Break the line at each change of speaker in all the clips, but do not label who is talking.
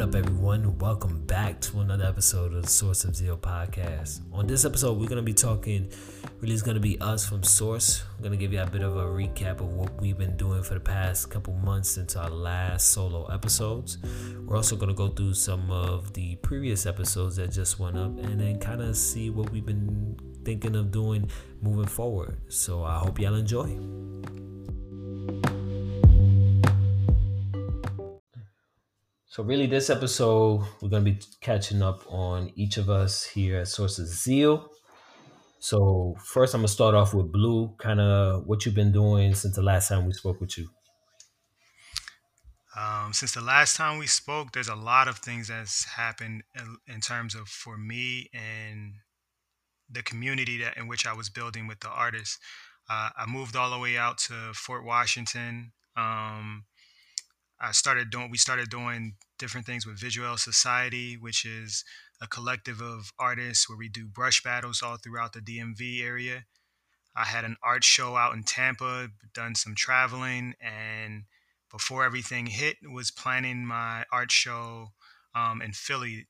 What up, everyone? Welcome back to another episode of the Source of Zeal podcast. On this episode, we're going to be talking, really, it's going to be us from Source. I'm going to give you a bit of a recap of what we've been doing for the past couple months since our last solo episodes. We're also going to go through some of the previous episodes that just went up and then kind of see what we've been thinking of doing moving forward. So I hope y'all enjoy. So, really, this episode, we're going to be catching up on each of us here at Sources Zeal. So, first, I'm going to start off with Blue, kind of what you've been doing since the last time we spoke with you.
Um, since the last time we spoke, there's a lot of things that's happened in, terms of for me and the community that in which I was building with the artists. Uh, I moved all the way out to Fort Washington. Um, I started doing we started doing different things with Visual Society, which is a collective of artists where we do brush battles all throughout the DMV area. I had an art show out in Tampa, done some traveling, and before everything hit, was planning my art show um, in Philly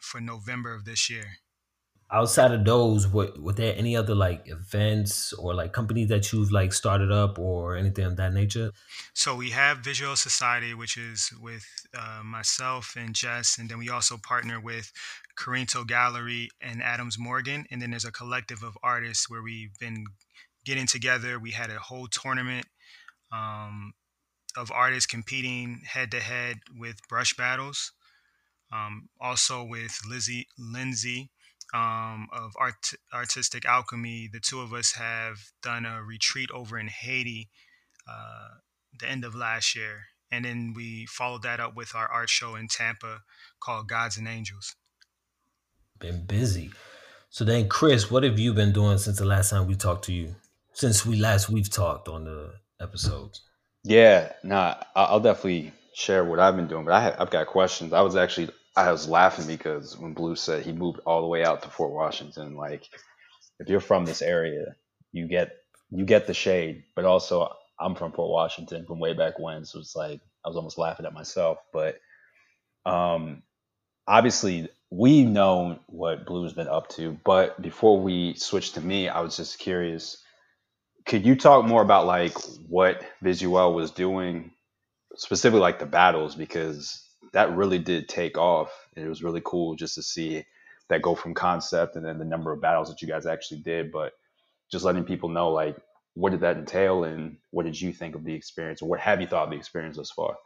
for November of this year
outside of those what were there any other like events or like companies that you've like started up or anything of that nature?
So we have visual society which is with uh, myself and jess and then we also partner with corinto gallery and adams morgan and then there's a collective of artists where we've been getting together. We had a whole tournament um, of artists competing head to head with brush battles um, also with lizzie lindsay um, of art, artistic alchemy, the two of us have done a retreat over in Haiti uh, the end of last year. And then we followed that up with our art show in Tampa called Gods and Angels.
Been busy. So then, Chris, what have you been doing since the last time we talked to you? Since we last we've talked on the episodes.
Yeah, nah, I'll definitely share what I've been doing, but I have, I've got questions. I was actually I was laughing because when Blue said he moved all the way out to Fort Washington, like if you're from this area, you get you get the shade, but also I'm from Fort Washington from way back when, so it's like I was almost laughing at myself. But um, obviously, we know what Blue's been up to, but before we switch to me, I was just curious. Could you talk more about like what Visual was doing, specifically like the battles, because that really did take off. And it was really cool just to see that go from concept and then the number of battles that you guys actually did. But just letting people know, like, what did that entail and what did you think of the experience or what have you thought of the experience thus far?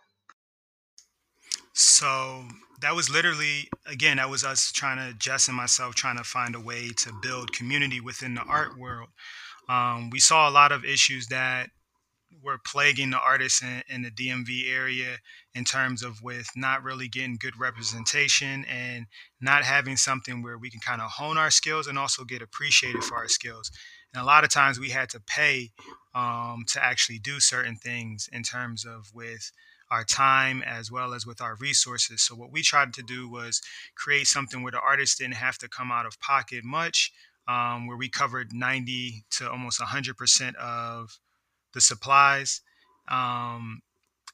So that was literally, again, that was us trying to, Jess and myself, trying to find a way to build community within the art world. Um, we saw a lot of issues that were plaguing the artists in, in, the DMV area in terms of with not really getting good representation and not having something where we can kind of hone our skills and also get appreciated for our skills. And a lot of times we had to pay um, to actually do certain things in terms of with our time as well as with our resources. So what we tried to do was create something where the artists didn't have to come out of pocket much, um, where we covered 90 to almost 100% of the supplies. Um,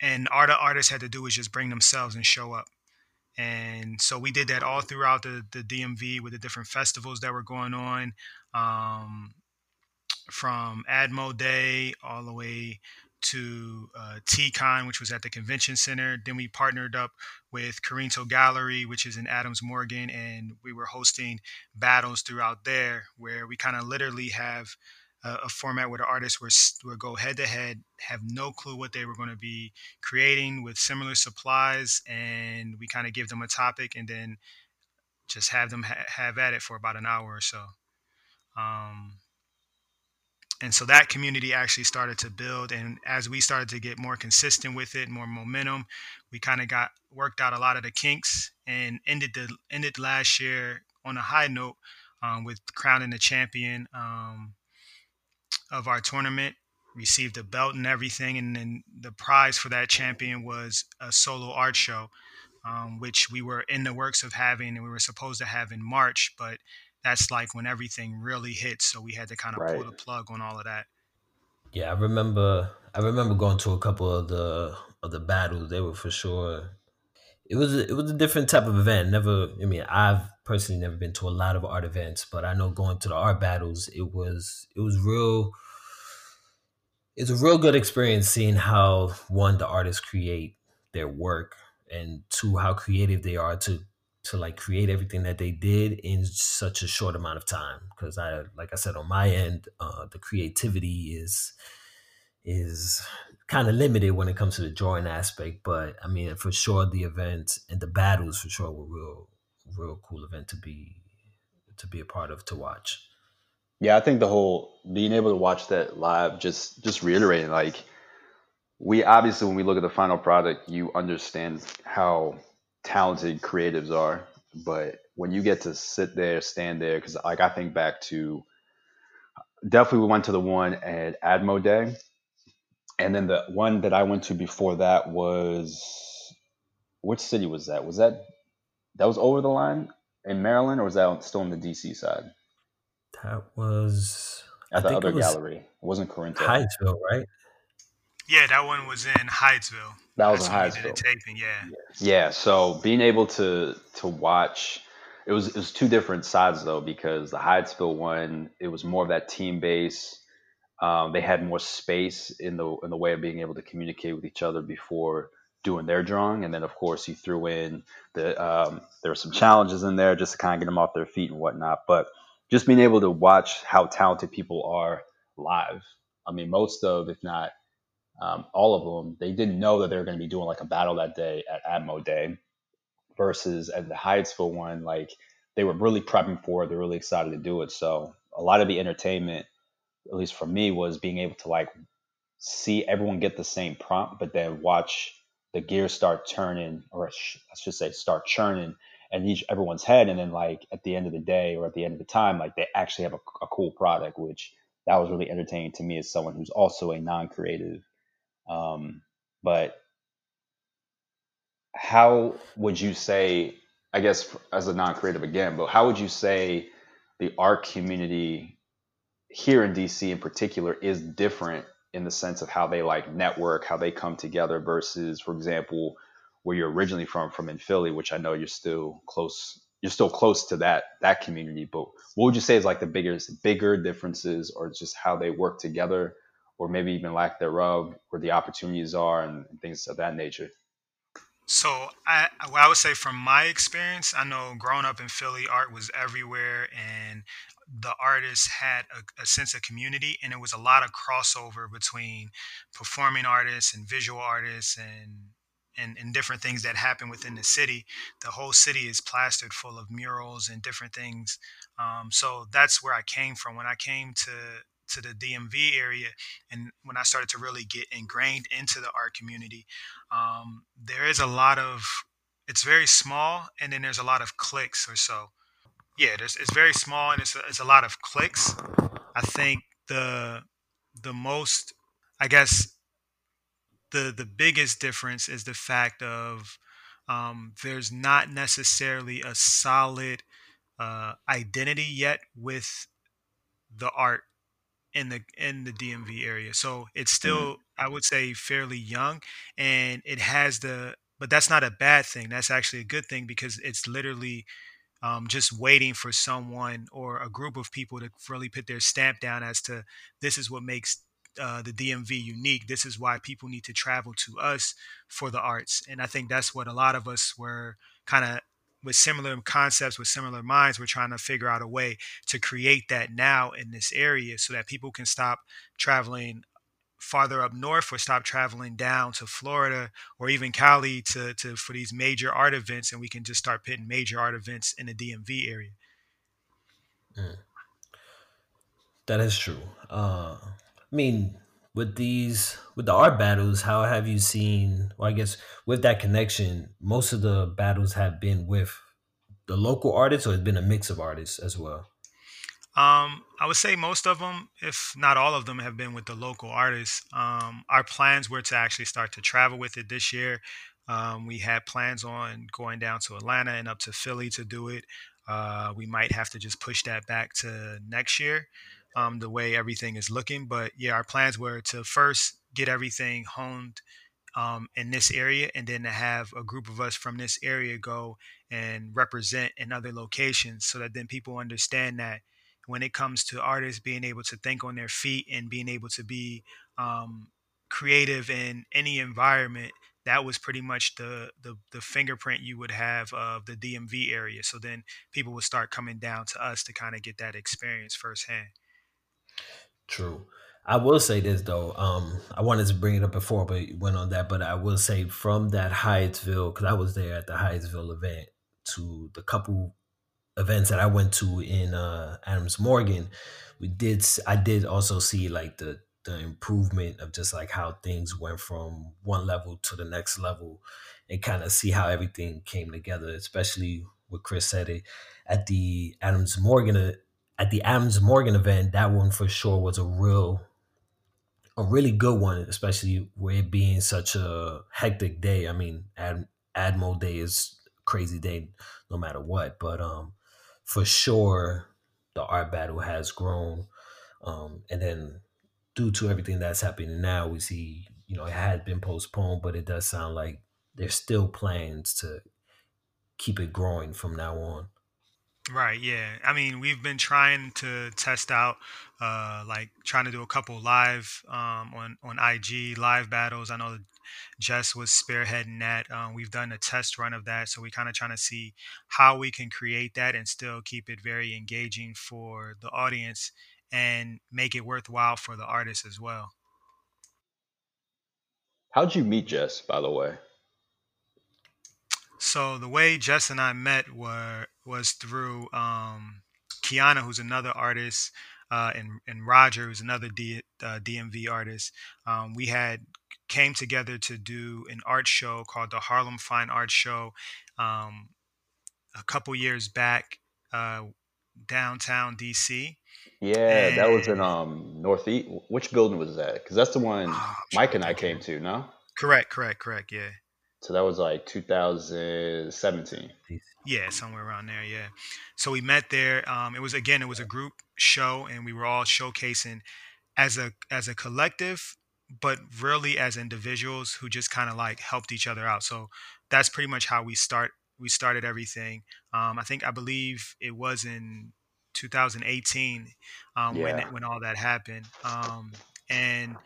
and all the artists had to do was just bring themselves and show up. And so we did that all throughout the, the DMV with the different festivals that were going on, um, from Admo Day all the way to uh, TCon, which was at the convention center. Then we partnered up with Corinto Gallery, which is in Adams Morgan, and we were hosting battles throughout there where we kind of literally have a, a format where the artists were would go head to head, have no clue what they were going to be creating with similar supplies, and we kind of give them a topic and then just have them ha- have at it for about an hour or so. Um, and so that community actually started to build and as we started to get more consistent with it more momentum we kind of got worked out a lot of the kinks and ended the ended last year on a high note um, with crowning the champion um, of our tournament, received a belt and everything. And then the prize for that champion was a solo art show, um, which we were in the works of having and we were supposed to have in March. But that's like when everything really hits. So we had to kind of right. pull the plug on all of that.
Yeah, I remember. I remember going to a couple of the of the battles. They were for sure. It was a, it was a different type of event. Never, I mean, I've personally never been to a lot of art events, but I know going to the art battles, it was it was real. It's a real good experience seeing how one the artists create their work and two how creative they are to to like create everything that they did in such a short amount of time because i like i said on my end uh, the creativity is is kind of limited when it comes to the drawing aspect but i mean for sure the event and the battles for sure were real real cool event to be to be a part of to watch.
Yeah, I think the whole being able to watch that live just just reiterating like we obviously when we look at the final product, you understand how talented creatives are, but when you get to sit there, stand there, because like I think back to definitely we went to the one at Admo Day, and then the one that I went to before that was which city was that? Was that that was over the line in Maryland, or was that still on the DC side
that was i
at the
think it
other
was
gallery? It wasn't Corinto.
Hyattsville, right
Yeah, that one was in Hyattsville.
That was
That's
in
when did the
Hyattsville.
taping. Yeah.
Yeah, so being able to to watch it was it was two different sides though because the Hyattsville one it was more of that team base. Um, they had more space in the in the way of being able to communicate with each other before doing their drawing, and then of course you threw in the um, there were some challenges in there just to kind of get them off their feet and whatnot. But just being able to watch how talented people are live. I mean, most of if not um, all of them, they didn't know that they were going to be doing like a battle that day at Admo Day versus at the Hyattsville one, like they were really prepping for it. They're really excited to do it. So a lot of the entertainment, at least for me, was being able to like see everyone get the same prompt, but then watch the gears start turning, or I should say, start churning in each everyone's head, and then like at the end of the day or at the end of the time, like they actually have a, a cool product, which that was really entertaining to me as someone who's also a non-creative. Um, but how would you say i guess as a non-creative again but how would you say the art community here in dc in particular is different in the sense of how they like network how they come together versus for example where you're originally from from in philly which i know you're still close you're still close to that that community. But what would you say is like the biggest bigger differences or just how they work together or maybe even lack thereof where the opportunities are and, and things of that nature
So I, I would say from my experience, I know growing up in Philly, art was everywhere, and the artists had a, a sense of community, and there was a lot of crossover between performing artists and visual artists and and, and different things that happen within the city. The whole city is plastered full of murals and different things. Um, so that's where I came from. When I came to to the DMV area, and when I started to really get ingrained into the art community, um, there is a lot of it's very small and then there's a lot of cliques or so. Yeah there's, it's very small and it's a, it's a lot of cliques. I think the the most i guess the the biggest difference is the fact of um, there's not necessarily a solid uh, identity yet with the art in the in the DMV area. So it's
Mm,
still I would say fairly young and it has the but that's not a bad thing. That's actually a good thing because it's literally um, just waiting for someone or a group of people to really put their stamp down as to this is what makes uh, the DMV unique. This is why people need to travel to us for the arts. And I think that's what a lot of us were kind of with similar concepts, with similar minds, we're trying to figure out a way to create that now in this area so that people can stop traveling farther up north or stop traveling down to Florida or even Cali to, to for these major art events and we can just start putting major art events in the DMV area.
Mm, that is true uh i mean with these with the art battles how have you seen well i guess with that connection most of the battles have been with the local artists or it's been a mix of artists as well
Um, I would say most of them, if not all of them, have been with the local artists. Um, our plans were to actually start to travel with it this year. Um, we had plans on going down to Atlanta and up to Philly to do it. Uh, we might have to just push that back to next year, um, the way everything is looking. But yeah, our plans were to first get everything honed um, in this area, and then to have a group of us from this area go and represent in other locations, so that then people understand that when it comes to artists being able to think on their feet and being able to be um, creative in any environment, that was pretty much the, the the fingerprint you would have of the DMV area. So then people would start coming down to us to kind of get that experience firsthand.
True. I will say this though. Um, I wanted to bring it up before, but went on that. But I will say from that Hyattsville, because I was there at the Hyattsville event, to the couple events that I went to in uh, Adams Morgan, we did. I did also see like the the improvement of just like how things went from one level to the next level, and kind of see how everything came together. Especially what Chris said it at the Adams Morgan uh, at the Adams Morgan event. That one for sure was a real a really good one, especially with it being such a hectic day. I mean, Ad, Admo Day is crazy day no matter what, but um, for sure the art battle has grown, um, and then due to everything that's happening now, we see you know it had been postponed, but it does sound like there's still plans to keep it growing from now on.
Right. Yeah. I mean, we've been trying to test out, uh, like trying to do a couple live um, on on IG live battles. I know Jess was spearheading that. Um, we've done a test run of that, so we kind of trying to see how we can create that and still keep it very engaging for the audience and make it worthwhile for the artists as well.
How'd you meet Jess, by the way?
So the way Jess and I met were was through um, Kiana, who's another artist, uh, and and Roger, who's another D, uh, DMV artist. Um, we had came together to do an art show called the Harlem Fine Art Show um, a couple years back uh, downtown DC.
Yeah, that was in um Northeast. Which building was that? Because that's the one oh, Mike and I came to. No.
Correct. Correct. Correct. Yeah.
So that was like 2017.
Yeah, somewhere around there. Yeah. So we met there. Um, it was again, it was a group show, and we were all showcasing as a as a collective, but really as individuals who just kind of like helped each other out. So that's pretty much how we start. We started everything. Um, I think I believe it was in 2018 um, yeah. when when all that happened. Um, and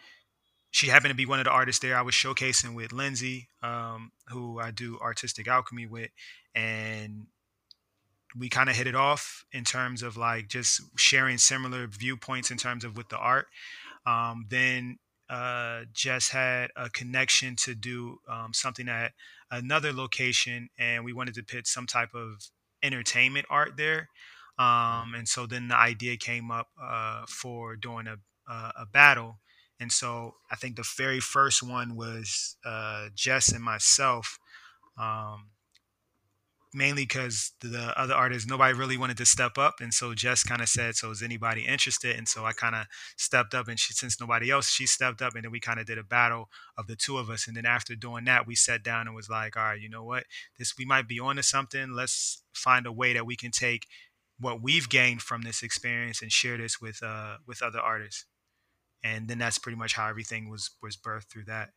she happened to be one of the artists there. I was showcasing with Lindsay, um, who I do artistic alchemy with, and we kind of hit it off in terms of like just sharing similar viewpoints in terms of with the art. Um, then uh, Jess had a connection to do um, something at another location, and we wanted to put some type of entertainment art there. Um, and so then the idea came up uh, for doing a, a, a battle and so I think the very first one was uh, Jess and myself, um, mainly because the other artists, nobody really wanted to step up. And so Jess kind of said, So is anybody interested? And so I kind of stepped up. And she, since nobody else, she stepped up. And then we kind of did a battle of the two of us. And then after doing that, we sat down and was like, All right, you know what? This, we might be on to something. Let's find a way that we can take what we've gained from this experience and share this with uh, with other artists and then that's pretty much how everything was was birthed through that.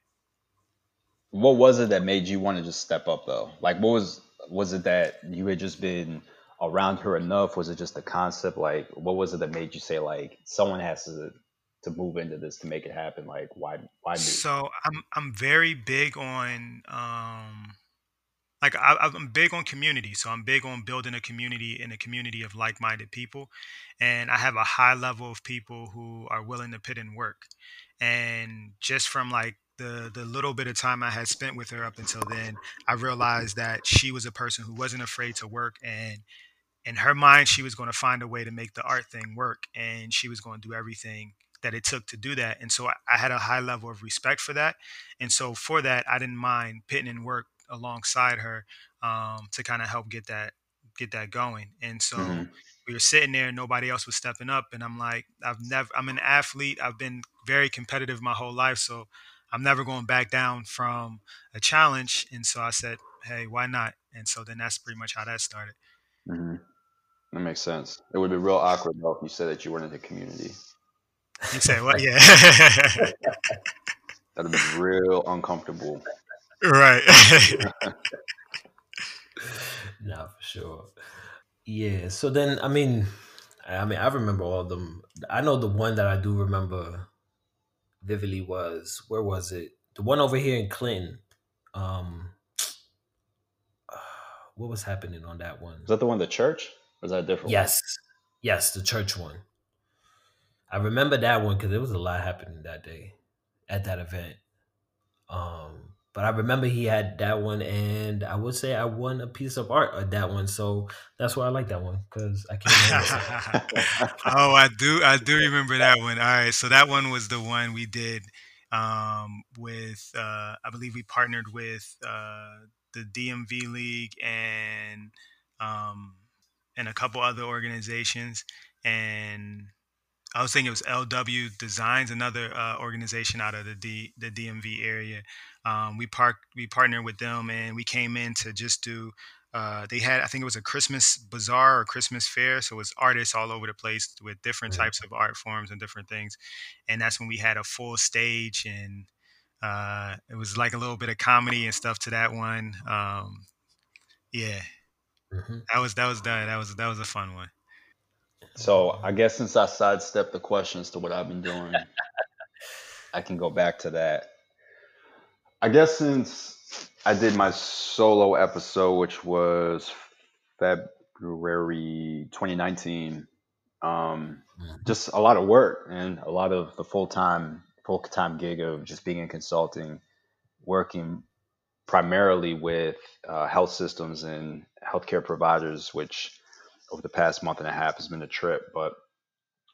What was it that made you want to just step up though? Like, what was was it that you had just been around her enough? Was it just the concept? Like, what was it that made you say like someone has to to move into this to make it happen? Like, why why me?
So I'm I'm very big on um like I, I'm big on community, so I'm big on building a community in a community of like-minded people, and I have a high level of people who are willing to put in work, and just from like the the little bit of time I had spent with her up until then, I realized that she was a person who wasn't afraid to work, and in her mind, she was going to find a way to make the art thing work, and she was going to do everything that it took to do that. And so I, I had a high level of respect for that, and so for that, I didn't mind putting in work alongside her um, to kind of help get that get that going. And so mm-hmm. we were sitting there, nobody else was stepping up, and I'm like, I've never, I'm an athlete. I've been very competitive my whole life, so I'm never going back down from a challenge. And so I said, hey, why not? And so then that's pretty much how that started.
Mm-hmm. That makes sense. It would be real awkward though if you said that you weren't in the community.
You say what? Yeah.
That'd have been real uncomfortable.
Right.
nah, for sure. Yeah. So then, I mean, I mean, I remember all of them. I know the one that I do remember vividly was where was it? The one over here in Clinton. Um, what was happening on that one?
Is that the one the church? Or was that a different
yes, one? yes, the church one. I remember that one because there was a lot happening that day at that event. Um, but I remember he had that one, and I would say I won a piece of art at that one, so that's why I like that one because I can't.
oh, I do, I do remember that one. All right, so that one was the one we did um, with. Uh, I believe we partnered with uh, the DMV League and um, and a couple other organizations, and I was thinking it was LW Designs, another uh, organization out of the D, the DMV area. Um, we parked, we partnered with them, and we came in to just do. Uh, they had, I think it was a Christmas bazaar or Christmas fair, so it was artists all over the place with different mm-hmm. types of art forms and different things. And that's when we had a full stage, and uh, it was like a little bit of comedy and stuff to that one. Um, yeah, mm-hmm. that was that was that that was that was a fun one.
So I guess since I sidestepped the questions to what I've been doing, I can go back to that. I guess since I did my solo episode, which was February 2019, um, mm-hmm. just a lot of work and a lot of the full time full time gig of just being in consulting, working primarily with uh, health systems and healthcare providers, which over the past month and a half has been a trip. But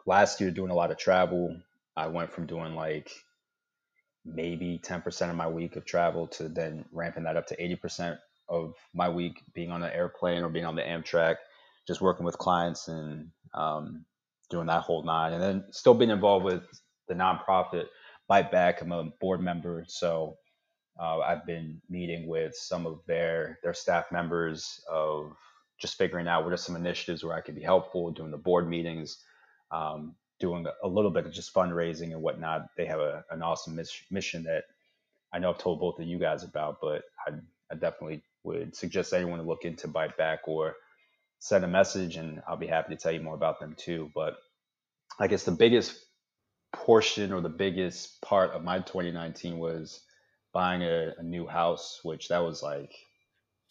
last year, doing a lot of travel, I went from doing like maybe 10% of my week of travel to then ramping that up to 80% of my week being on an airplane or being on the Amtrak, just working with clients and um, doing that whole nine. And then still being involved with the nonprofit Byte Back. I'm a board member. So uh, I've been meeting with some of their their staff members of just figuring out what are some initiatives where I could be helpful, doing the board meetings, um, doing a little bit of just fundraising and whatnot. They have a, an awesome mission that I know I've told both of you guys about, but I, I definitely would suggest anyone to look into Byte Back or send a message, and I'll be happy to tell you more about them too. But I guess the biggest portion or the biggest part of my 2019 was buying a, a new house, which that was like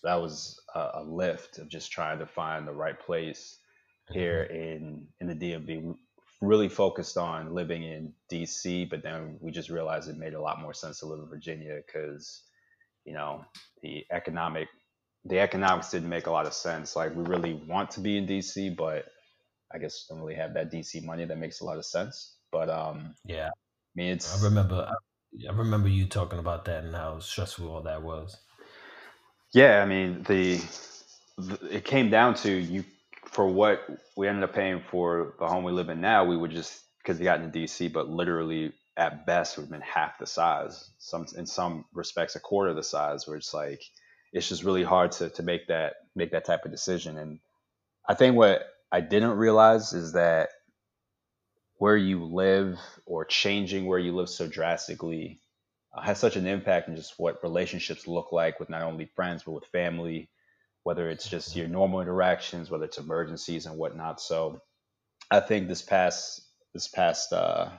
that was a, a, lift of just trying to find the right place here mm-hmm. in in the DMV. Really focused on living in DC, but then we just realized it made a lot more sense to live in Virginia because you know the economic the economics didn't make a lot of sense. Like we really want to be in DC, but I guess don't really have that DC money that makes a lot of sense. But um,
yeah, I
mean, it's
I remember I, I remember you talking about that and how stressful all that was.
Yeah, I mean the, the it came down to you for what we ended up paying for the home we live in now. We would just because we got into DC, but literally at best would have been half the size. Some in some respects a quarter the size. Where it's like it's just really hard to to make that make that type of decision. And I think what I didn't realize is that where you live or changing where you live so drastically has such an impact on just what relationships look like with not only friends but with family whether it's just your normal interactions whether it's emergencies and whatnot. So i think this past this past uh,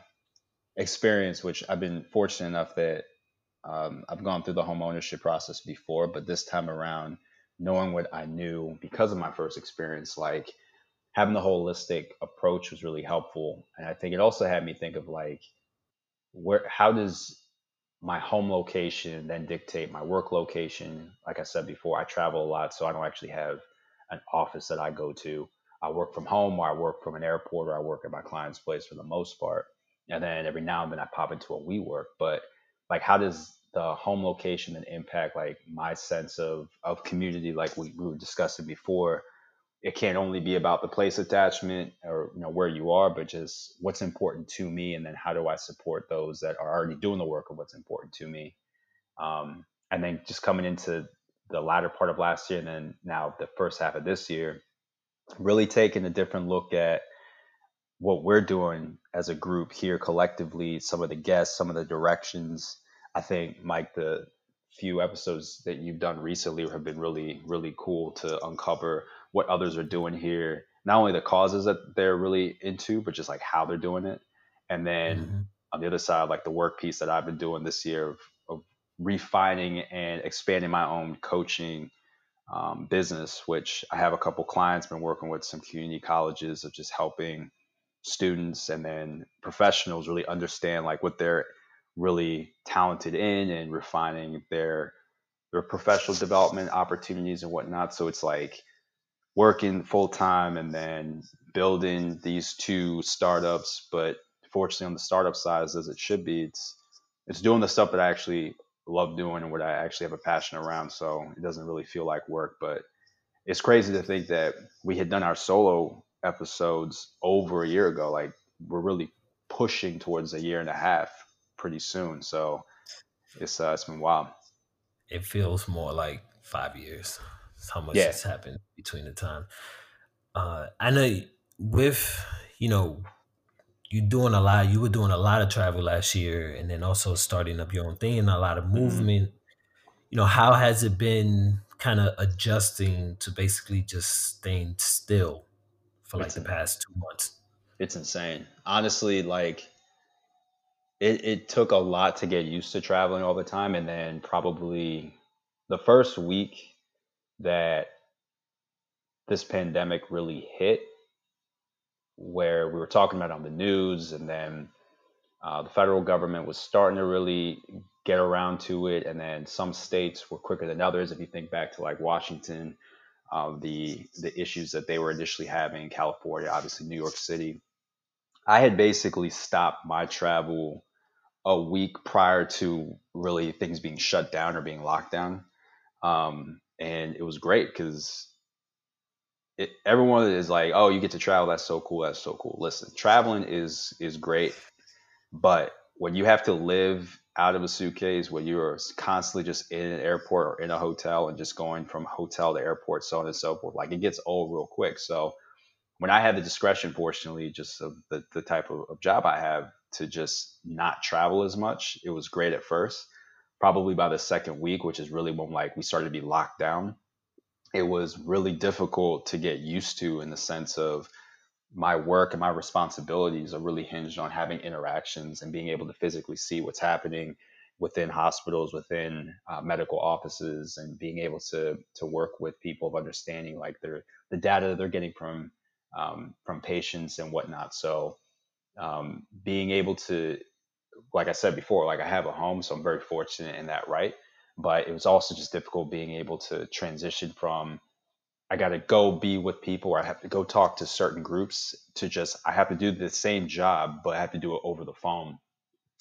experience which i've been fortunate enough that um, i've gone through the home ownership process before but this time around knowing what i knew because of my first experience like having the holistic approach was really helpful. And i think it also had me think of like where how does my home location then dictate my work location. Like I said before, I travel a lot, so I don't actually have an office that I go to. I work from home or I work from an airport or I work at my client's place for the most part. And then every now and then I pop into a WeWork. But like how does the home location then impact like my sense of of community like we, we were discussing before it can't only be about the place attachment or you know where you are but just what's important to me and then how do i support those that are already doing the work of what's important to me? Um, and then just coming into the latter part of last year and then now the first half of this year really taking a different look at what we're doing as a group here collectively some of the guests some of the directions. I think Mike, the few episodes that you've done recently have been really, really cool to uncover what others are doing here. Not only the causes that they're really into, but just like how they're doing it. And then mm-hmm. on the other side, like the work piece that I've been doing this year of, of refining and expanding my own coaching um, business, which I have a couple clients been working with some community colleges of just helping students and then professionals really understand like what they're really talented in and refining their their professional development opportunities and whatnot. So it's like working full time and then building these two startups. But fortunately, on the startup side, as it should be, it's it's doing the stuff that I actually love doing and what I actually have a passion around. So it doesn't really feel like work. But it's crazy to think that we had done our solo episodes over a year ago. Like we're really pushing towards a year and a half pretty soon. So it's uh, it's been wild.
It feels more like five years. How much yeah. has happened between the time. Uh, I know with you know you doing a lot. You were doing a lot of travel last year, and then also starting up your own thing and a lot of mm-hmm. movement. Mm-hmm. You know, how has it been? Kind of adjusting to basically just staying still for like it's the past two months.
It's insane, honestly. Like it, it took a lot to get used to traveling all the time and then probably the first week that this pandemic really hit where we were talking about on the news and then uh, the federal government was starting to really get around to it and then some states were quicker than others if you think back to like washington uh, the the issues that they were initially having in california obviously new york city i had basically stopped my travel a week prior to really things being shut down or being locked down. Um, and it was great because everyone is like, "Oh, you get to travel. That's so cool. That's so cool." Listen, traveling is is great, but when you have to live out of a suitcase, when you are constantly just in an airport or in a hotel and just going from hotel to airport, so on and so forth, like it gets old real quick. So when I had the discretion, fortunately, just of the, the type of, of job I have, to just not travel as much. It was great at first. Probably by the second week, which is really when like we started to be locked down, it was really difficult to get used to in the sense of my work and my responsibilities are really hinged on having interactions and being able to physically see what's happening within hospitals, within uh, medical offices, and being able to to work with people of understanding like their the data that they're getting from um, from patients and whatnot. So um, being able to, like I said before, like I have a home, so I'm very fortunate in that right. But it was also just difficult being able to transition from I got to go be with people or I have to go talk to certain groups to just I have to do the same job, but I have to do it over the phone.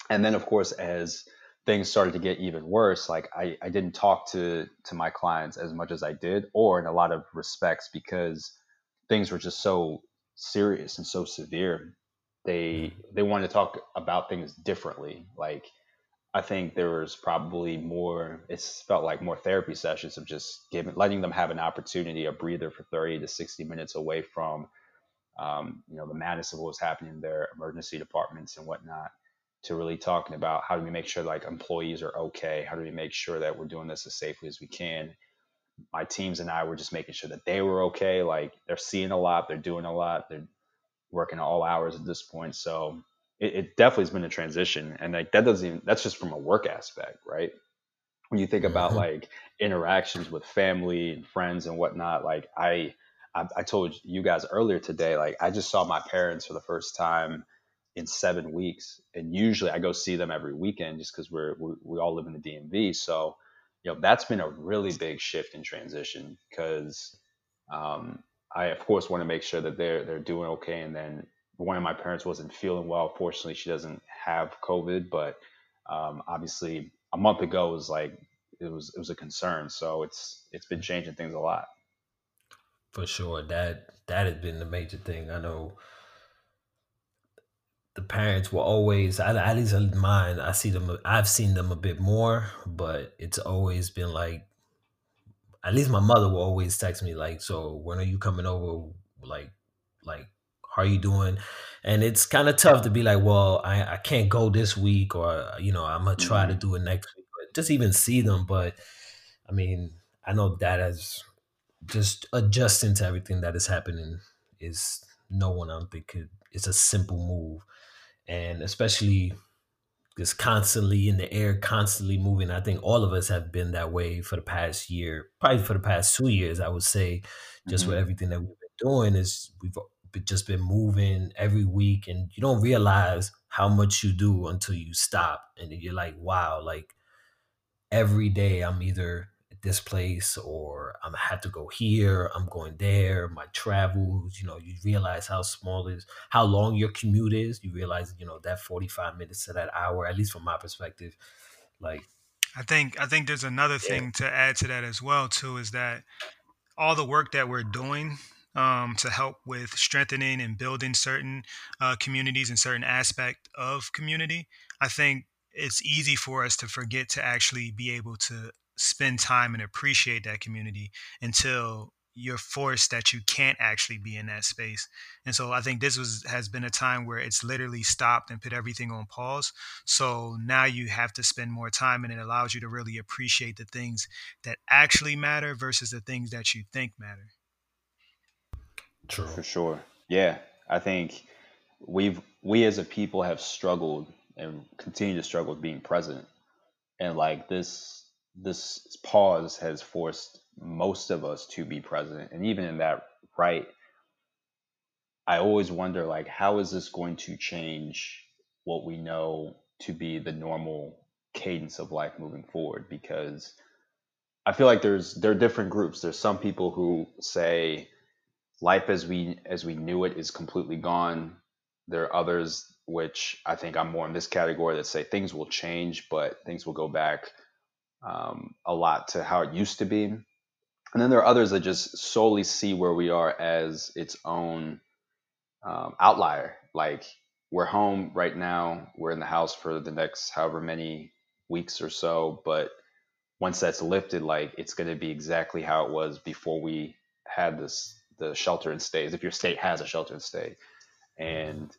And then, of course, as things started to get even worse, like I, I didn't talk to to my clients as much as I did, or in a lot of respects because things were just so serious and so severe they they wanted to talk about things differently. Like i think there was probably more it felt like more therapy sessions of just giving letting them have an opportunity a breather for 30 to 60 minutes away from um, you know the madness of what was happening in their emergency departments and whatnot to really talking about how do we make sure like employees are okay? How do we make sure that we're doing this as safely as we can? My teams and i were just making sure that they were okay. Like they're seeing a lot. They're doing a lot. They're working all hours at this point. So it, it, definitely has been a transition. And like that doesn't even that's just from a work aspect, right? When you think about mm-hmm. like interactions with family and friends and whatnot, like I, I I told you guys earlier today, like I just saw my parents for the first time in seven weeks. And usually I go see them every weekend just because we're we, we all live in the DMV. So, you know, that's been a really big shift in transition because um, I of course want to make sure that they're they're doing okay. And then one of my parents wasn't feeling well. Fortunately, she doesn't have COVID, but um, obviously a month ago was like it was it was a concern. So it's it's been changing things a lot.
For sure, that that has been the major thing. I know the parents were always at least mine i see them i've seen them a bit more but it's always been like at least my mother will always text me like, "So when are you coming over? Like, like how are you doing? And it's kind of tough to be like, well, I, I can't go this week, or you know, I'm gonna try mm-hmm. to do it next week. But just even see them. But I mean, I know that as just adjusting to everything that is happening is no one I don't think could. It's a simple move, and especially just constantly in the air, constantly moving. I think all of us have been that way for the past year, probably for the past two years. I would say, just mm-hmm. with everything that we've been doing, is we've just been moving every week, and you don't realize how much you do until you stop, and you're like, wow, like every day I'm either this place or I'm have to go here, I'm going there, my travels, you know, you realize how small is how long your commute is. You realize, you know, that 45 minutes to that hour, at least from my perspective, like
I think I think there's another thing yeah. to add to that as well too is that all the work that we're doing um, to help with strengthening and building certain uh, communities and certain aspect of community, I think it's easy for us to forget to actually be able to spend time and appreciate that community until you're forced that you can't actually be in that space. And so I think this was has been a time where it's literally stopped and put everything on pause. So now you have to spend more time and it allows you to really appreciate the things that actually matter versus the things that you think matter.
True. For sure. Yeah. I think we've we as a people have struggled and continue to struggle with being present. And like this this pause has forced most of us to be present. And even in that right i always wonder like how is this going to change what we know to be the normal cadence of life moving forward? Because i feel like there's there are different groups. There's some people who say life as we as we knew it is completely gone. There are others which i think i'm more in this category that say things will change but things will go back um, a lot to how it used to be. And then there are others that just solely see where we are as its own um, outlier. Like we're home right now, we're in the house for the next however many weeks or so, but once that's lifted, like it's going to be exactly how it was before we had this the shelter and stays. If your state has a shelter and stay, and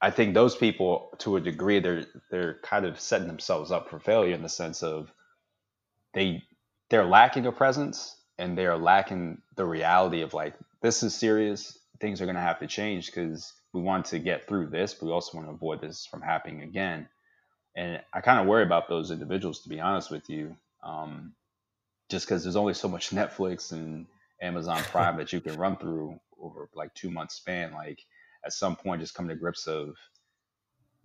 I think those people, to a degree, they're they're kind of setting themselves up for failure in the sense of they they're lacking a presence and they're lacking the reality of like this is serious things are going to have to change because we want to get through this but we also want to avoid this from happening again. And i kind of worry about those individuals to be honest with you um, just because there's only so much netflix and amazon prime that you can run through over like two months span like at some point just come to grips of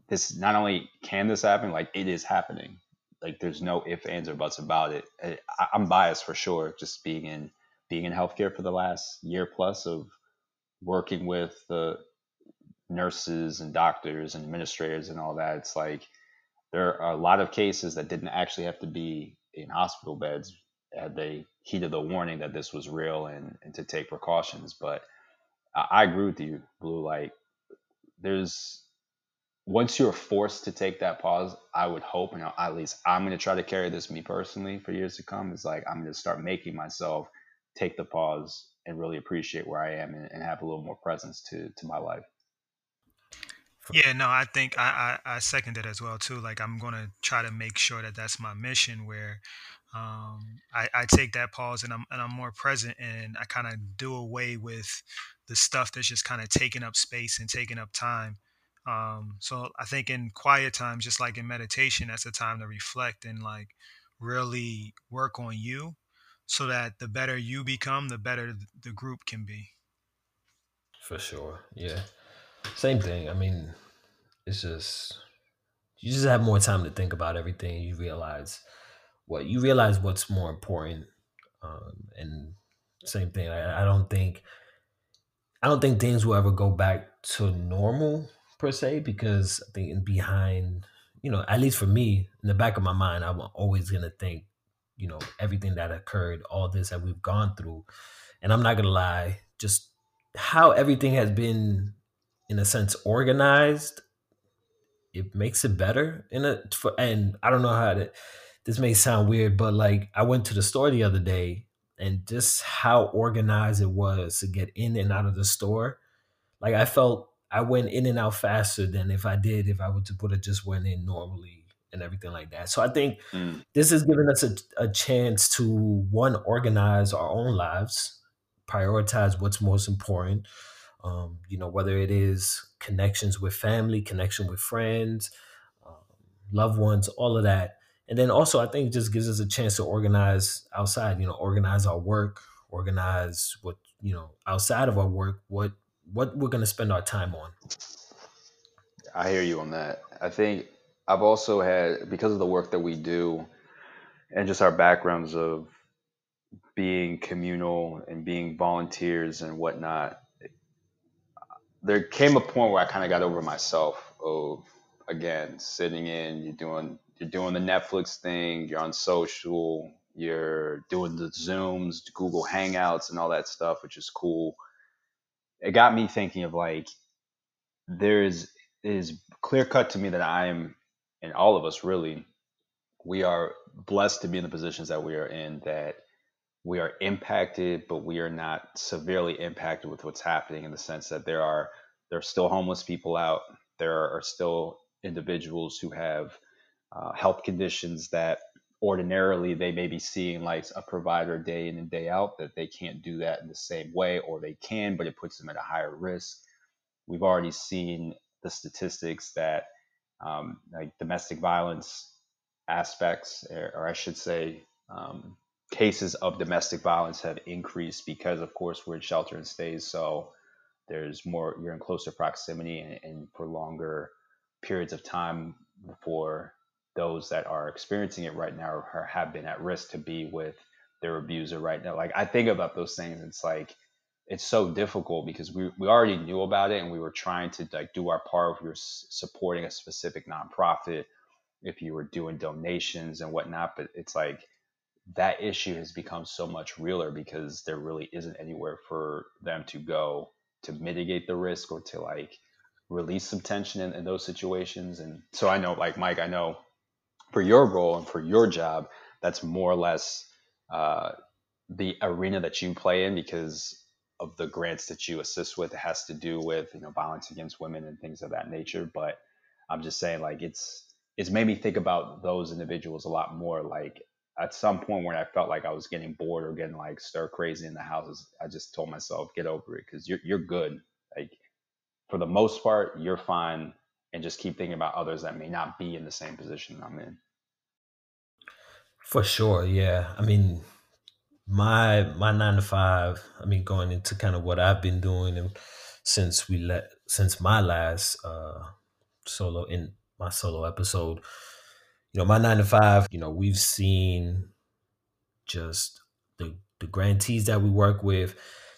this not only can this happen like it is happening like there's no ifs, ands, or buts about it. I, I'm biased for sure, just being in being in healthcare for the last year plus of working with the nurses and doctors and administrators and all that. It's like there are a lot of cases that didn't actually have to be in hospital beds had they heeded the warning that this was real and, and to take precautions. But I, I agree with you, Blue. Like there's once you're forced to take that pause, I would hope, and at least I'm going to try to carry this me personally for years to come. Is like I'm going to start making myself take the pause and really appreciate where I am and, and have a little more presence to to my life.
Yeah, no, I think I, I, I second it as well too. Like I'm gonna try to make sure that that's my mission, where um, I, I take that pause and I'm and I'm more present, and I kind of do away with the stuff that's just kind of taking up space and taking up time. Um, so I think in quiet times, just like in meditation, that's a time to reflect and like really work on you so that the better you become, the better the group can be.
For sure. Yeah. Same thing. I mean, it's just, you just have more time to think about everything. You realize what, you realize what's more important. Um, and same thing. I, I don't think, I don't think things will ever go back to normal per se because I think in behind, you know, at least for me, in the back of my mind, I'm always gonna think, you know, everything that occurred, all this that we've gone through, and I'm not gonna lie, just how everything has been, in a sense, organized. It makes it better in a, for, and I don't know how to. This may sound weird, but like I went to the store the other day, and just how organized it was to get in and out of the store like I felt I went in and out faster than if I did if I would put it just went in normally and everything like that. So I think mm. this has given us a, a chance to one organize our own lives, prioritize what's most important. Um, you know, whether it is connections with family, connection with friends, um, loved ones, all of that. And then also, I think it just gives us a chance to organize outside. You know, organize our work, organize what you know outside of our work, what what we're going to spend our time on.
I hear you on that. I think I've also had because of the work that we do and just our backgrounds of being communal and being volunteers and whatnot. There came a point where I kind of got over myself of again sitting in, you're doing you're doing the Netflix thing, you're on social, you're doing the Zooms, Google Hangouts, and all that stuff, which is cool it got me thinking of like there is is clear cut to me that I am and all of us really we are blessed to be in the positions that we are in that we are impacted but we are not severely impacted with what's happening in the sense that there are there are still homeless people out. There are still individuals who have uh, health conditions that ordinarily they may be seeing like a provider day in and day out that they can't do that in the same way or they can but it puts them at a higher risk. We've already seen the statistics that um, like domestic violence aspects or i should say um, cases of domestic violence have increased because of course we're in shelter and stays so there's more you're in closer proximity and, and for longer periods of time before those that are experiencing it right now or have been at risk to be with their abuser right now. Like I think about those things. It's like it's so difficult because we, we already knew about it and we were trying to like do our part if we were supporting a specific nonprofit, if you were doing donations and whatnot. But it's like that issue has become so much realer because there really isn't anywhere for them to go to mitigate the risk or to like release some tension in, in those situations. And so I know like Mike, I know for your role and for your job, that's more or less uh, the arena that you play in because of the grants that you assist with. It has to do with you know violence against women and things of that nature. But I'm just saying, like it's it's made me think about those individuals a lot more. Like at some point when I felt like I was getting bored or getting like stir crazy in the houses, I just told myself, get over it because you're you're good. Like for the most part, you're fine and just keep thinking about others that may not be in the same position I'm in.
For sure, yeah. I mean, my my nine to five. I mean, going into kind of what I've been doing and since we let since my last uh solo in my solo episode. You know, my nine to five. You know, we've seen just the the grantees that we work with,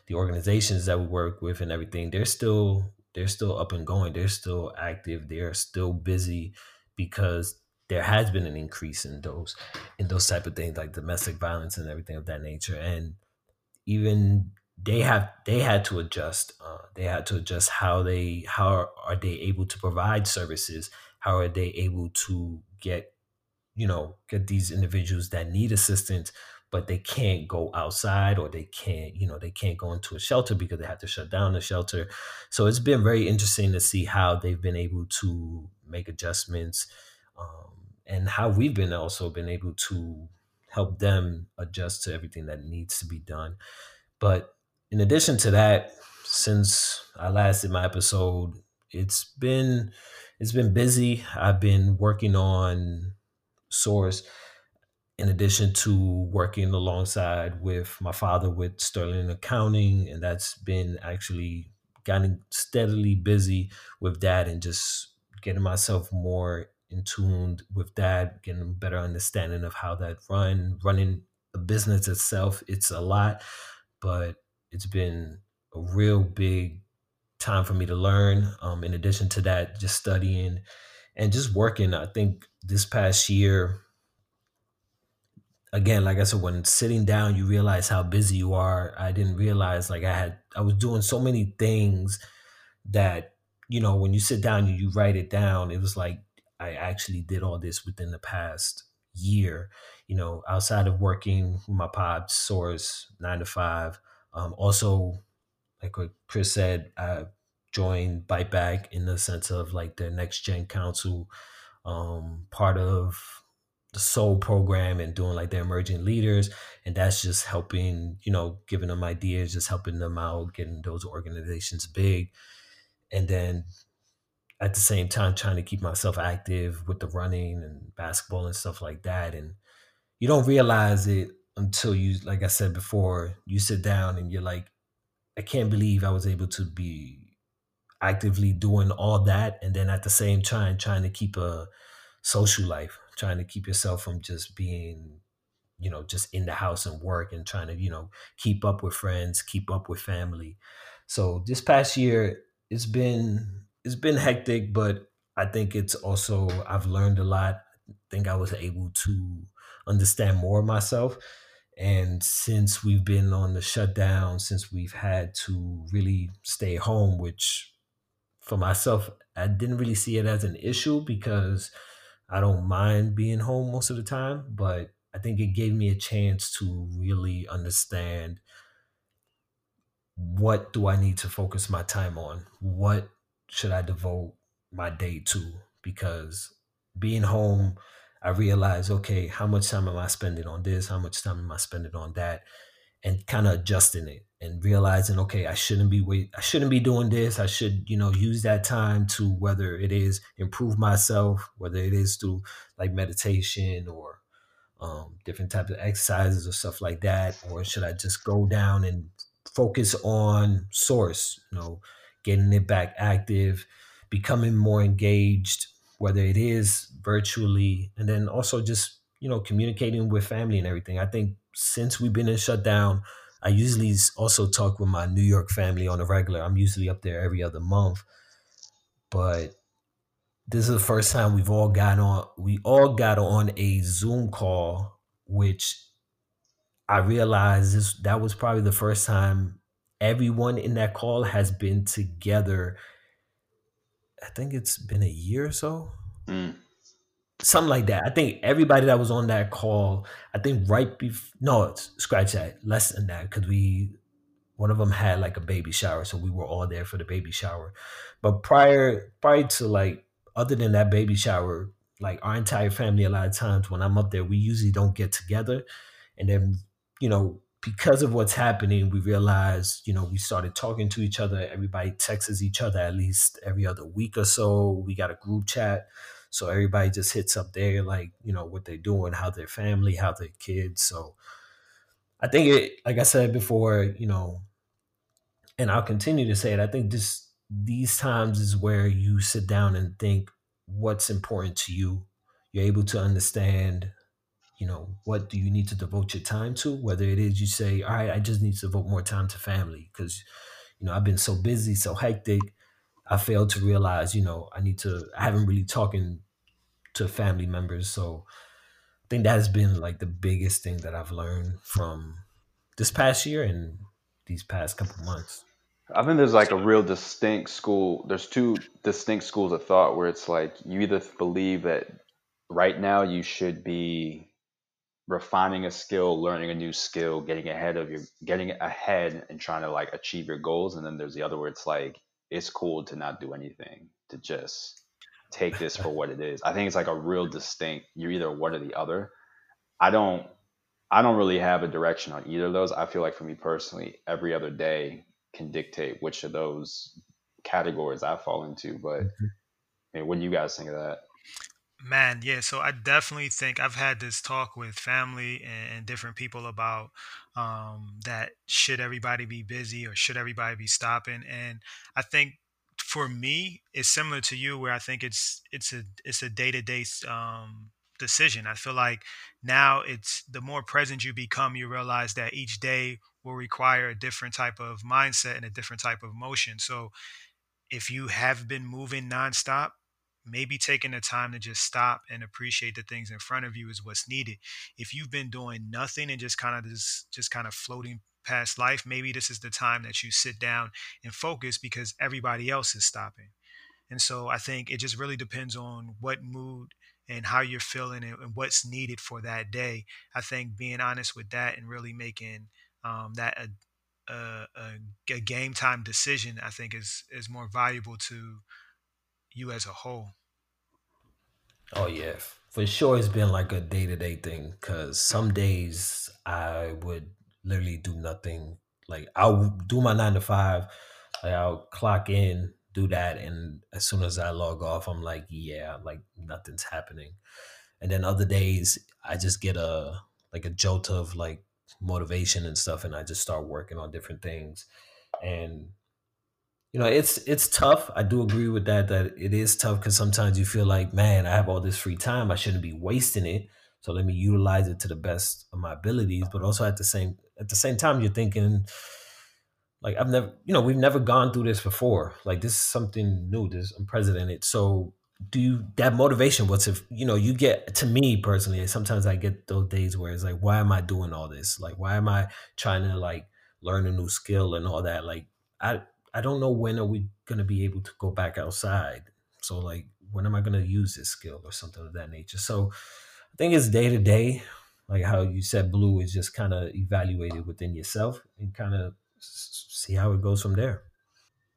the organizations that we work with, and everything. They're still they're still up and going. They're still active. They're still busy because there has been an increase in those in those type of things like domestic violence and everything of that nature. And even they have they had to adjust. Uh, they had to adjust how they how are, they able to provide services? How are they able to get you know get these individuals that need assistance but they can't go outside or they can't you know they can't go into a shelter because they have to shut down the shelter. So it's been very interesting to see how they've been able to make adjustments um, and how we've been also been able to help them adjust to everything that needs to be done. But in addition to that since i last did my episode it's been it's been busy. I've been working on source in addition to working alongside with my father with Sterling Accounting, and that's been actually getting steadily busy with that and just getting myself more in tune with that, getting a better understanding of how that run, running a business itself. It's a lot, but it's been a real big time for me to learn. Um, in addition to that, just studying and just working. I think this past year again, like I said, when sitting down, you realize how busy you are. I didn't realize like I had I was doing so many things that you know when you sit down and you write it down, it was like I actually did all this within the past year. You know, outside of working with my pod source nine to five. Um, also, like what Chris said, I joined Byte Back in the sense of like the next gen council, um, part of the soul program and doing like the emerging leaders and that's just helping you know giving them ideas just helping them out getting those organizations big. And then at the same time trying to keep myself active with the running and basketball and stuff like that. And you don't realize it until you like i said before you sit down and you're like i can't believe i was able to be actively doing all that and then at the same time trying to keep a social life trying to keep yourself from just being you know just in the house and work and trying to you know keep up with friends keep up with family. So this past year it's been it's been hectic but i think it's also i've learned a lot. I think i was able to understand more of myself. And since we've been on the shutdown since we've had to really stay home which for myself i didn't really see it as an issue because I don't mind being home most of the time, but I think it gave me a chance to really understand what do I need to focus my time on? What should I devote my day to? Because being home, I realized, okay, how much time am I spending on this? How much time am I spending on that? And kind of adjusting it and realizing, okay, I shouldn't be wait, I shouldn't be doing this. I should, you know, use that time to whether it is improve myself, whether it is through like meditation or um, different types of exercises or stuff like that, or should I just go down and focus on source, you know, getting it back active, becoming more engaged, whether it is virtually, and then also just you know communicating with family and everything. I think since we've been in shutdown, I usually also talk with my New York family on a regular. I'm usually up there every other month, but this is the first time we've all got on. We all got on a Zoom call, which I realized this that was probably the first time everyone in that call has been together. I think it's been a year or so. Mm something like that. I think everybody that was on that call, I think right before, no, scratch that, less than that, because we, one of them had like a baby shower, so we were all there for the baby shower. But prior, prior to like, other than that baby shower, like our entire family, a lot of times when I'm up there, we usually don't get together, and then you know because of what's happening, we realized, you know, we started talking to each other. Everybody texts each other at least every other week or so. We got a group chat. So everybody just hits up there, like, you know, what they're doing, how their family, how their kids. So I think it, like I said before, you know, and I'll continue to say it. I think this, these times is where you sit down and think what's important to you. You're able to understand, you know, what do you need to devote your time to? Whether it is you say, all right, I just need to devote more time to family because, you know, I've been so busy, so hectic I failed to realize, you know, I need to, I haven't really talking to family members. So I think that has been like the biggest thing that I've learned from this past year and these past couple months.
I think there's like a real distinct school. There's two distinct schools of thought where it's like you either believe that right now you should be refining a skill, learning a new skill, getting ahead of your getting ahead and trying to like achieve your goals. And then there's the other where it's like it's cool to not do anything, to just take this for what it is. I think it's like a real distinct, you're either one or the other. I don't I don't really have a direction on either of those. I feel like for me personally, every other day can dictate which of those categories I fall into. But mm-hmm. I mean, what do you guys think of that?
Man, yeah. So I definitely think I've had this talk with family and, and different people about um, that should everybody be busy or should everybody be stopping? And I think for me, it's similar to you, where I think it's it's a it's a day to day decision. I feel like now it's the more present you become, you realize that each day will require a different type of mindset and a different type of motion. So if you have been moving nonstop maybe taking the time to just stop and appreciate the things in front of you is what's needed. If you've been doing nothing and just kind of just just kind of floating past life maybe this is the time that you sit down and focus because everybody else is stopping. And so i think it just really depends on what mood and how you're feeling and what's needed for that day. I think being honest with that and really making um, that a a, a, game time decision, I think is is more valuable to you as a whole.
Oh yeah, for sure. It's been like a day to day thing because some days I would literally do nothing. Like I'll do my nine to five. Like I'll clock in, do that, and as soon as I log off, I'm like, yeah, like nothing's happening. And then other days, I just get a like a jolt of like motivation and stuff, and I just start working on different things. And you know it's it's tough. I do agree with that that it is tough because sometimes you feel like man i have all this free time. I shouldn't be wasting it. So let me utilize it to the best of my abilities. But also at the same at the same time you're thinking like i've never you know we've never gone through this before. Like this is something new. This unprecedented. So do you that motivation what's if you know you get to me personally sometimes i get those days where it's like why am i doing all this? Like why am i trying to like learn a new skill and all that? Like i I don't know when are we gonna be able to go back outside. So like when am I gonna use this skill or something of that nature? So I think it's day to day, like how you said blue is just kind of evaluated within yourself and kind of see how it goes from there.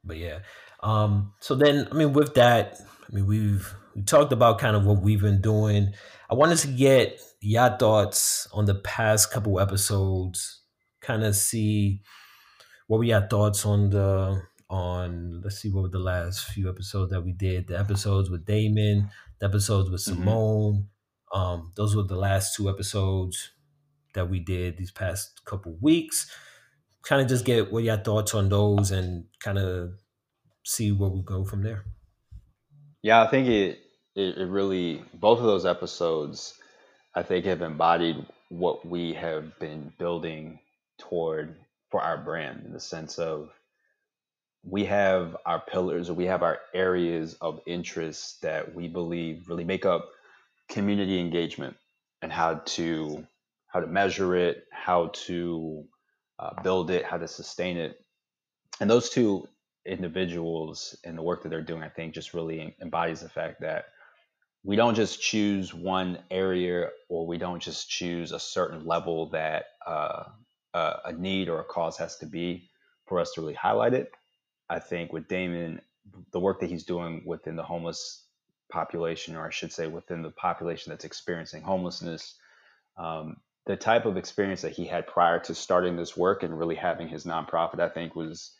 But yeah. Um so then I mean with that, I mean we've we talked about kind of what we've been doing. I wanted to get your thoughts on the past couple episodes, kind of see what were your thoughts on the on let's see what were the last few episodes that we did? The episodes with damon the episodes with
Mm-hmm.
simone um those were the last two episodes that we did these past couple weeks. Kind of just get what your thoughts on those and kind of see where we go from there.
Yeah, I think it, it it really both of those episodes I think have embodied what we have been building toward for our brand in the sense of we have our pillars or we have our areas of interest that we believe really make up community engagement and how to how to measure it, how to uh, build it, how to sustain it, and those two individuals and the work that they're doing, I think, just really embodies the fact that we don't just choose one area or we don't just choose a certain level that uh, uh, a need or a cause has to be for us to really highlight it. I think with Damon, the work that he's doing within the homeless population, or I should say within the population that's experiencing homelessness, um, the type of experience that he had prior to starting this work and really having his nonprofit, I think was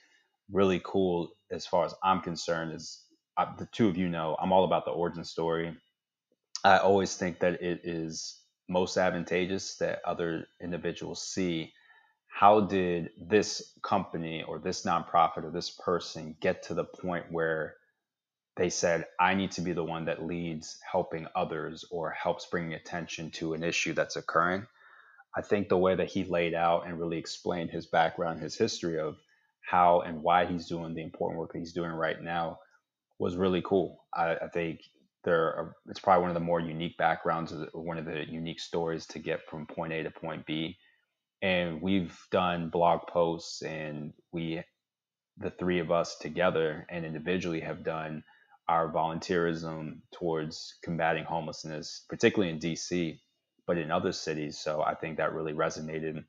really cool as far as I'm concerned. Is uh, the two of you know, I'm all about the origin story. I always think that it is most advantageous that other individuals see how did this company or this nonprofit or this person get to the point where they said i need to be the one that leads helping others or helps bringing attention to an issue that's occurring? I think the way that he laid out and really explained his background his history of how and why he's doing the important work that he's doing right now was really cool. I, I think there are, it's probably one of the more unique backgrounds one of the unique stories to get from point a to point b and we've done blog posts and we the three of us together and individually have done our volunteerism towards combating homelessness particularly in dc but in other cities so i think that really resonated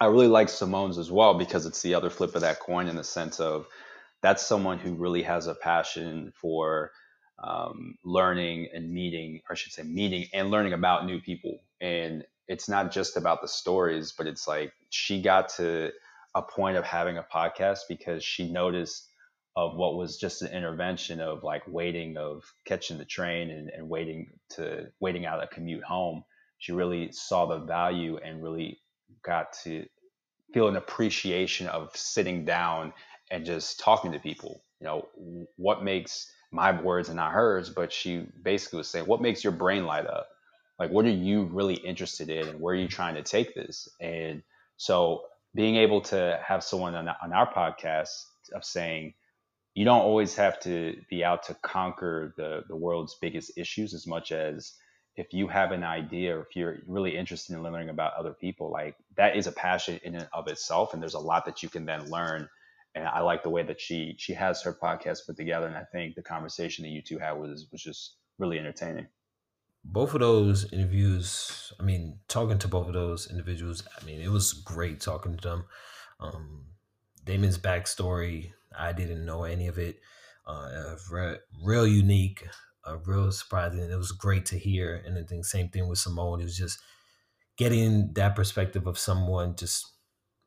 i really like simone's as well because it's the other flip of that coin in the sense of that's someone who really has a passion for um, learning and meeting, or I should say, meeting and learning about new people. And it's not just about the stories, but it's like she got to a point of having a podcast because she noticed of what was just an intervention of like waiting of catching the train and, and waiting to waiting out a commute home she really saw the value and really got to feel an appreciation of sitting down and just talking to people. You know, what makes my words and not hers, but she basically was saying, what makes your brain light up? Like, what are you really interested in and where are you trying to take this? And so being able to have someone on, on our podcast of saying, you don't always have to be out to conquer the, the world's biggest issues as much as if you have an idea or if you're really interested in learning about other people, like that is a passion in and of itself. And there's a lot that you can then learn. And I like the way that she she has her podcast put together. And I think the conversation that you two had was was just really entertaining.
Both of those interviews i mean talking to both of those individuals i mean it was great talking to them um Damon's backstory, I didn't know any of it. Uh, re- real unique, uh, real surprising. It was great to hear. And then same thing with Simone. It was just getting that perspective of someone just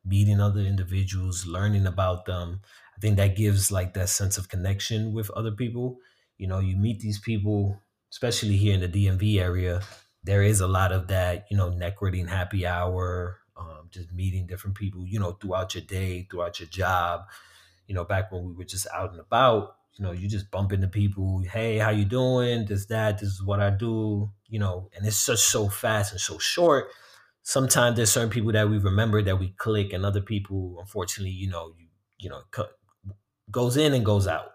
meeting other individuals, learning about them. I think that gives like that sense of connection with other people. You know, you meet these people, especially here in the DMV area. There is a lot of that, you know, reading happy hour, um, just meeting different people, you know, throughout your day, throughout your job. You know, back when we were just out and about, you know, you just bump into people. Hey, how you doing? This, that. This is what I do. You know, and it's just so fast and so short. Sometimes there's certain people that we remember that we click, and other people, unfortunately, you know, you you know, goes in and goes out.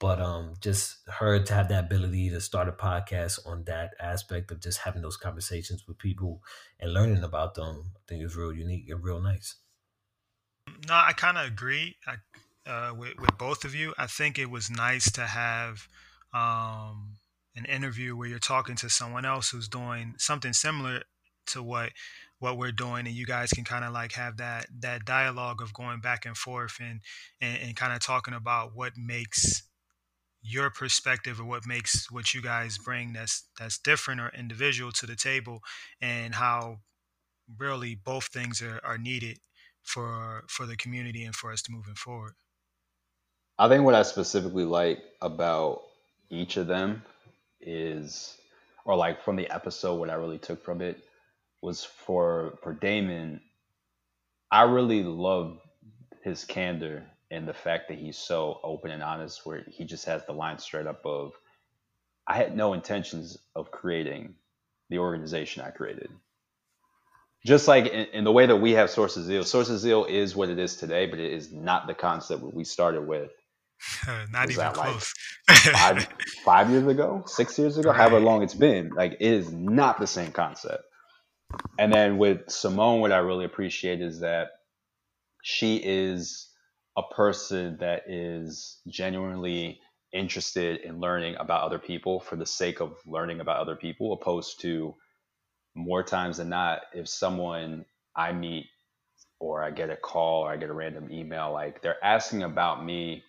But um, just her to have that ability to start a podcast on that aspect of just having those conversations with people and learning about them, I think is real unique and real nice.
No, I kind of agree. I uh, with, with both of you. I think it was nice to have um, an interview where you're talking to someone else who's doing something similar to what what we're doing and you guys can kind of like have that that dialogue of going back and forth and and, and kind of talking about what makes your perspective or what makes what you guys bring that's that's different or individual to the table and how really both things are, are needed for for the community and for us to moving forward
I think what I specifically like about each of them is, or like from the episode, what I really took from it was for for Damon. I really love his candor and the fact that he's so open and honest, where he just has the line straight up of, "I had no intentions of creating the organization I created." Just like in, in the way that we have Source of Zeal, Source of Zeal is what it is today, but it is not the concept we started with
Not even close.
Like five, five years ago, six years ago, right. however long it's been. Like it is not the same concept. And then with Simone, what I really appreciate is that she is a person that is genuinely interested in learning about other people for the sake of learning about other people, opposed to more times than not, if someone I meet or I get a call or I get a random email, like they're asking about me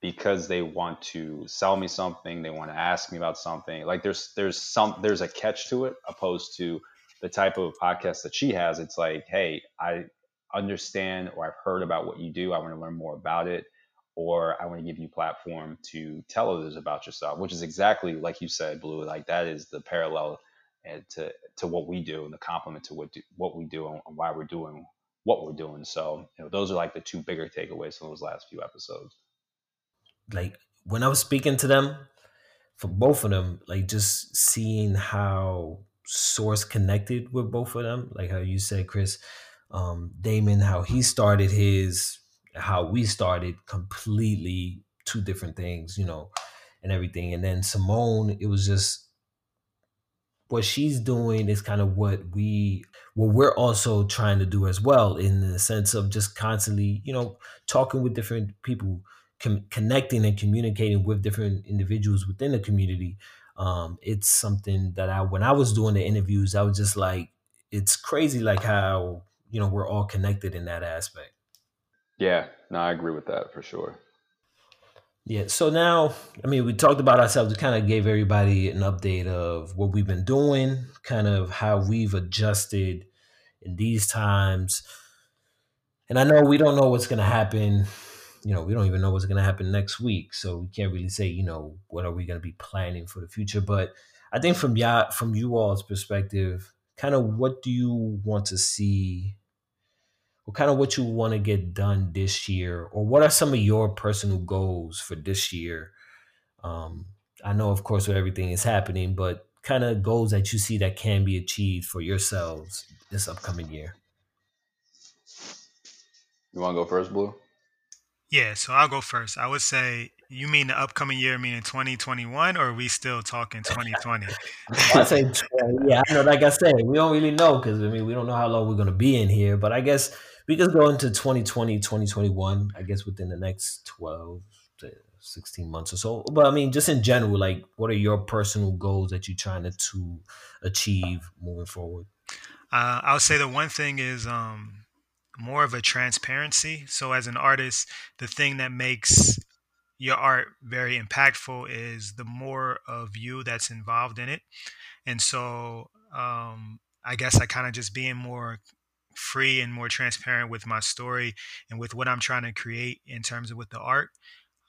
because they want to sell me something they want to ask me about something. Like there's there's some there's a catch to it opposed to the type of podcast that she has. It's like hey i understand or i've heard about what you do i want to learn more about it or i want to give you platform to tell others about yourself which is exactly like you said blue like that is the parallel to to what we do and the complement to what do, what we do and why we're doing what we're doing. So you know those are like the two bigger takeaways from those last few episodes.
Like when I was speaking to them, for both of them, like just seeing how Source connected with both of them, like how you said, Chris, um, Damon, how he started his, how we started, completely two different things, you know, and everything. And then Simone, it was just what she's doing is kind of what we what we're also trying to do as well in the sense of just constantly you know talking with different people com- connecting and communicating with different individuals within the community. Um, it's something that I, when I was doing the interviews, I was just like, it's crazy, like how you know we're all connected in that aspect.
Yeah, no, I agree with that for sure.
Yeah. So now, I mean, we talked about ourselves. We kind of gave everybody an update of what we've been doing, kind of how we've adjusted in these times. And I know we don't know what's going to happen you know, we don't even know what's going to happen next week. So we can't really say, you know, what are we going to be planning for the future. But I think from ya from you all's perspective, kind of what do you want to see? Or kind of what you want to get done this year? Or what are some of your personal goals for this year? Um, i know of course what everything is happening but kind of goals that you see that can be achieved for yourselves this upcoming year.
You want to go first blue?
Yeah, so I'll go first. I would say you mean the upcoming year, meaning 2021, or are we still talking 2020?
I say, yeah, I know. Like I said, we don't really know because I mean, we don't know how long we're going to be in here. But I guess we could go into 2020, 2021. I guess within the next 12 to 16 months or so. But I mean, just in general, like, what are your personal goals that you're trying to, to achieve moving forward?
Uh, I would say the one thing is um, more of a transparency. So as an artist, the thing that makes your art very impactful is the more of you that's involved in it. And so um, I guess I kind of just being more free and more transparent with my story and with what I'm trying to create in terms of with the art.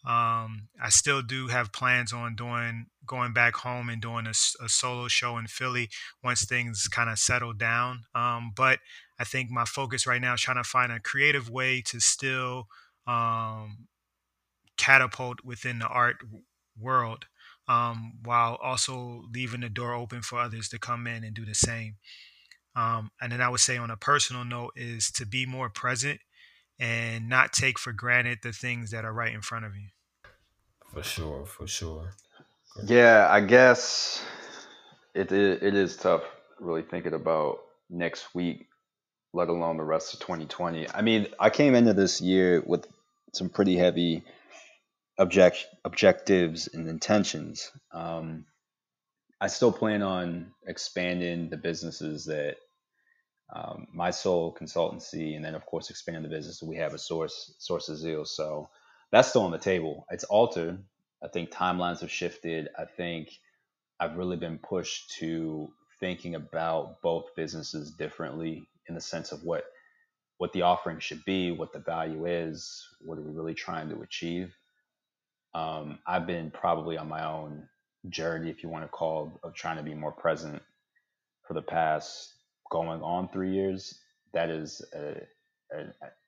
Um, I still do have plans on doing going back home and doing a, a solo show in Philly once things kind of settle down. Um, but I think my focus right now is trying to find a creative way to still um, catapult within the art world um, while also leaving the door open for others to come in and do the same. Um, and then I would say on a personal note is to be more present and not take for granted the things that are right in front of you.
For sure, for sure.
Yeah, I guess it it is tough really thinking about next week, let alone the rest of 2020. I mean, I came into this year with some pretty heavy object objectives and intentions. Um, I still plan on expanding the businesses that um, my soul consultancy, and then of course expand the business. We have a source source of zeal, so that's still on the table. It's altered. I think timelines have shifted. I think I've really been pushed to thinking about both businesses differently in the sense of what what the offering should be, what the value is, what are we really trying to achieve. Um, I've been probably on my own journey, if you want to call, of trying to be more present for the past going on three years. That is a, a,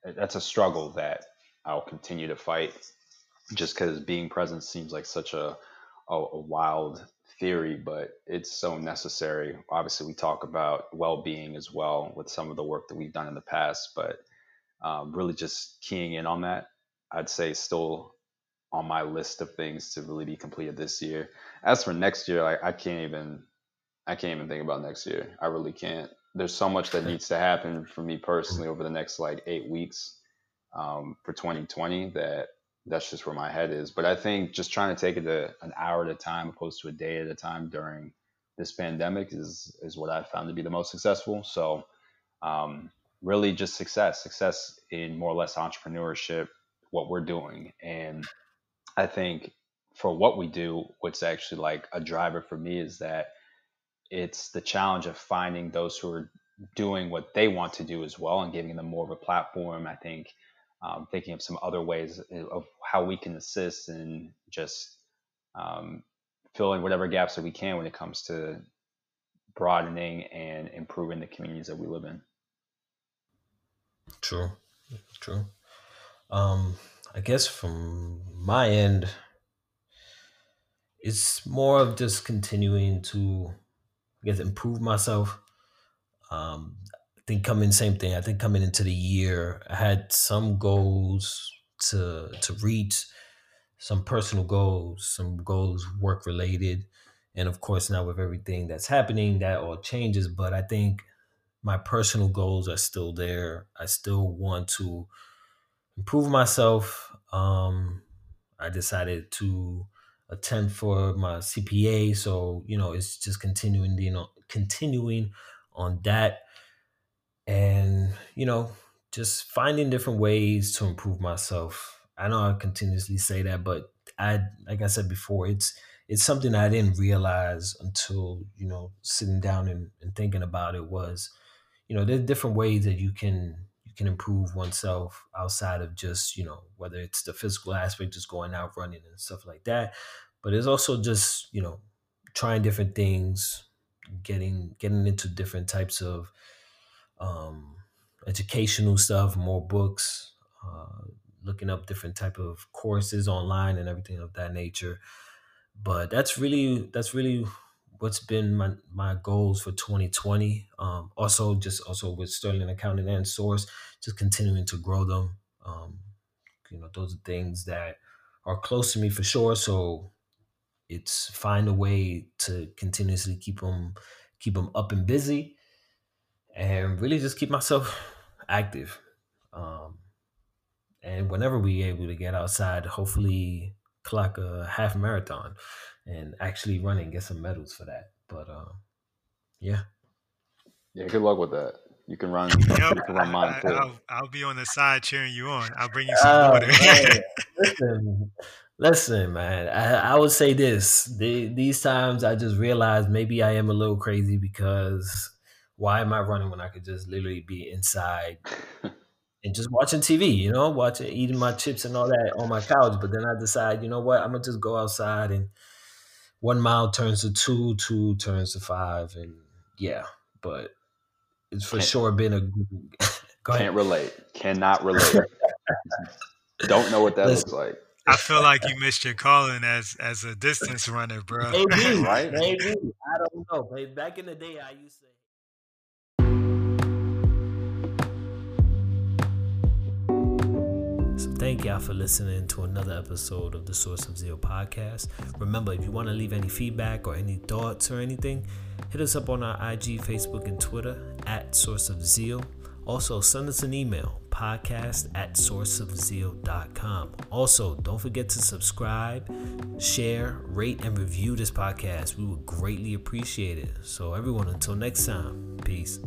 a that's a struggle that I'll continue to fight, just because being present seems like such a, a a wild theory, but it's so necessary. Obviously, we talk about well-being as well with some of the work that we've done in the past, but um, really just keying in on that, I'd say still on my list of things to really be completed this year. As for next year, I, I can't even I can't even think about next year. I really can't. There's so much that needs to happen for me personally over the next like eight weeks um, for 2020 that that's just where my head is. But I think just trying to take it to an hour at a time opposed to a day at a time during this pandemic is is what I found to be the most successful. So um, really just success, success in more or less entrepreneurship, what we're doing, and I think for what we do, what's actually like a driver for me is that it's the challenge of finding those who are doing what they want to do as well and giving them more of a platform. I think um, thinking of some other ways of how we can assist and just um, fill in whatever gaps that we can when it comes to broadening and improving the communities that we live in.
True, true. Um, I guess from my end, it's more of just continuing to, I guess, improve myself. Um, I think coming same thing. I think coming into the year, I had some goals to to reach, some personal goals, some goals work related, and of course now with everything that's happening, that all changes. But I think my personal goals are still there. I still want to improve myself. Um, I decided to attend for my CPA, so you know it's just continuing, you know, continuing on that, and you know, just finding different ways to improve myself. I know I continuously say that, but I, like I said before, it's it's something I didn't realize until you know sitting down and, and thinking about it was, you know, there's different ways that you can can improve oneself outside of just you know whether it's the physical aspect just going out running and stuff like that. But it's also just you know trying different things getting getting into different types of um, educational stuff more books uh, looking up different type of courses online and everything of that nature. But that's really that's really what's been my my goals for 2020 um, also just also with sterling accounting and source just continuing to grow them. Um, you know those are things that are close to me for sure so it's find a way to continuously keep them keep them up and busy and really just keep myself active. Um, and whenever we able to get outside hopefully clock a half marathon and actually run and get some medals for that. But uh, yeah.
Yeah, good luck with that. You can run. Yep, you can run
mine too. I'll, I'll, be on the side cheering you on. I'll bring you some uh, water.
listen, listen, man. I, I would say this: the, these times, I just realized maybe I am a little crazy because why am I running when I could just literally be inside and just watching TV, you know, watching, eating my chips and all that on my couch. But then I decide, you know what, I'm gonna just go outside and one mile turns to two, two turns to five, and yeah. But it's for can't, sure been a.
can't relate. Cannot relate. Don't know what that Listen, looks like.
I feel like you missed your calling as as a distance runner, bro.
Maybe, right? Maybe. I don't know. Back in the day, I used to thank y'all for listening to another episode of the Source of Zeal podcast. Remember, if you want to leave any feedback or any thoughts or anything, hit us up on our IG, Facebook, and Twitter at Source of Zeal. Also, send us an email, podcast at sourceofzeal.com. Also, don't forget to subscribe, share, rate, and review this podcast. We would greatly appreciate it. So, everyone, until next time, peace.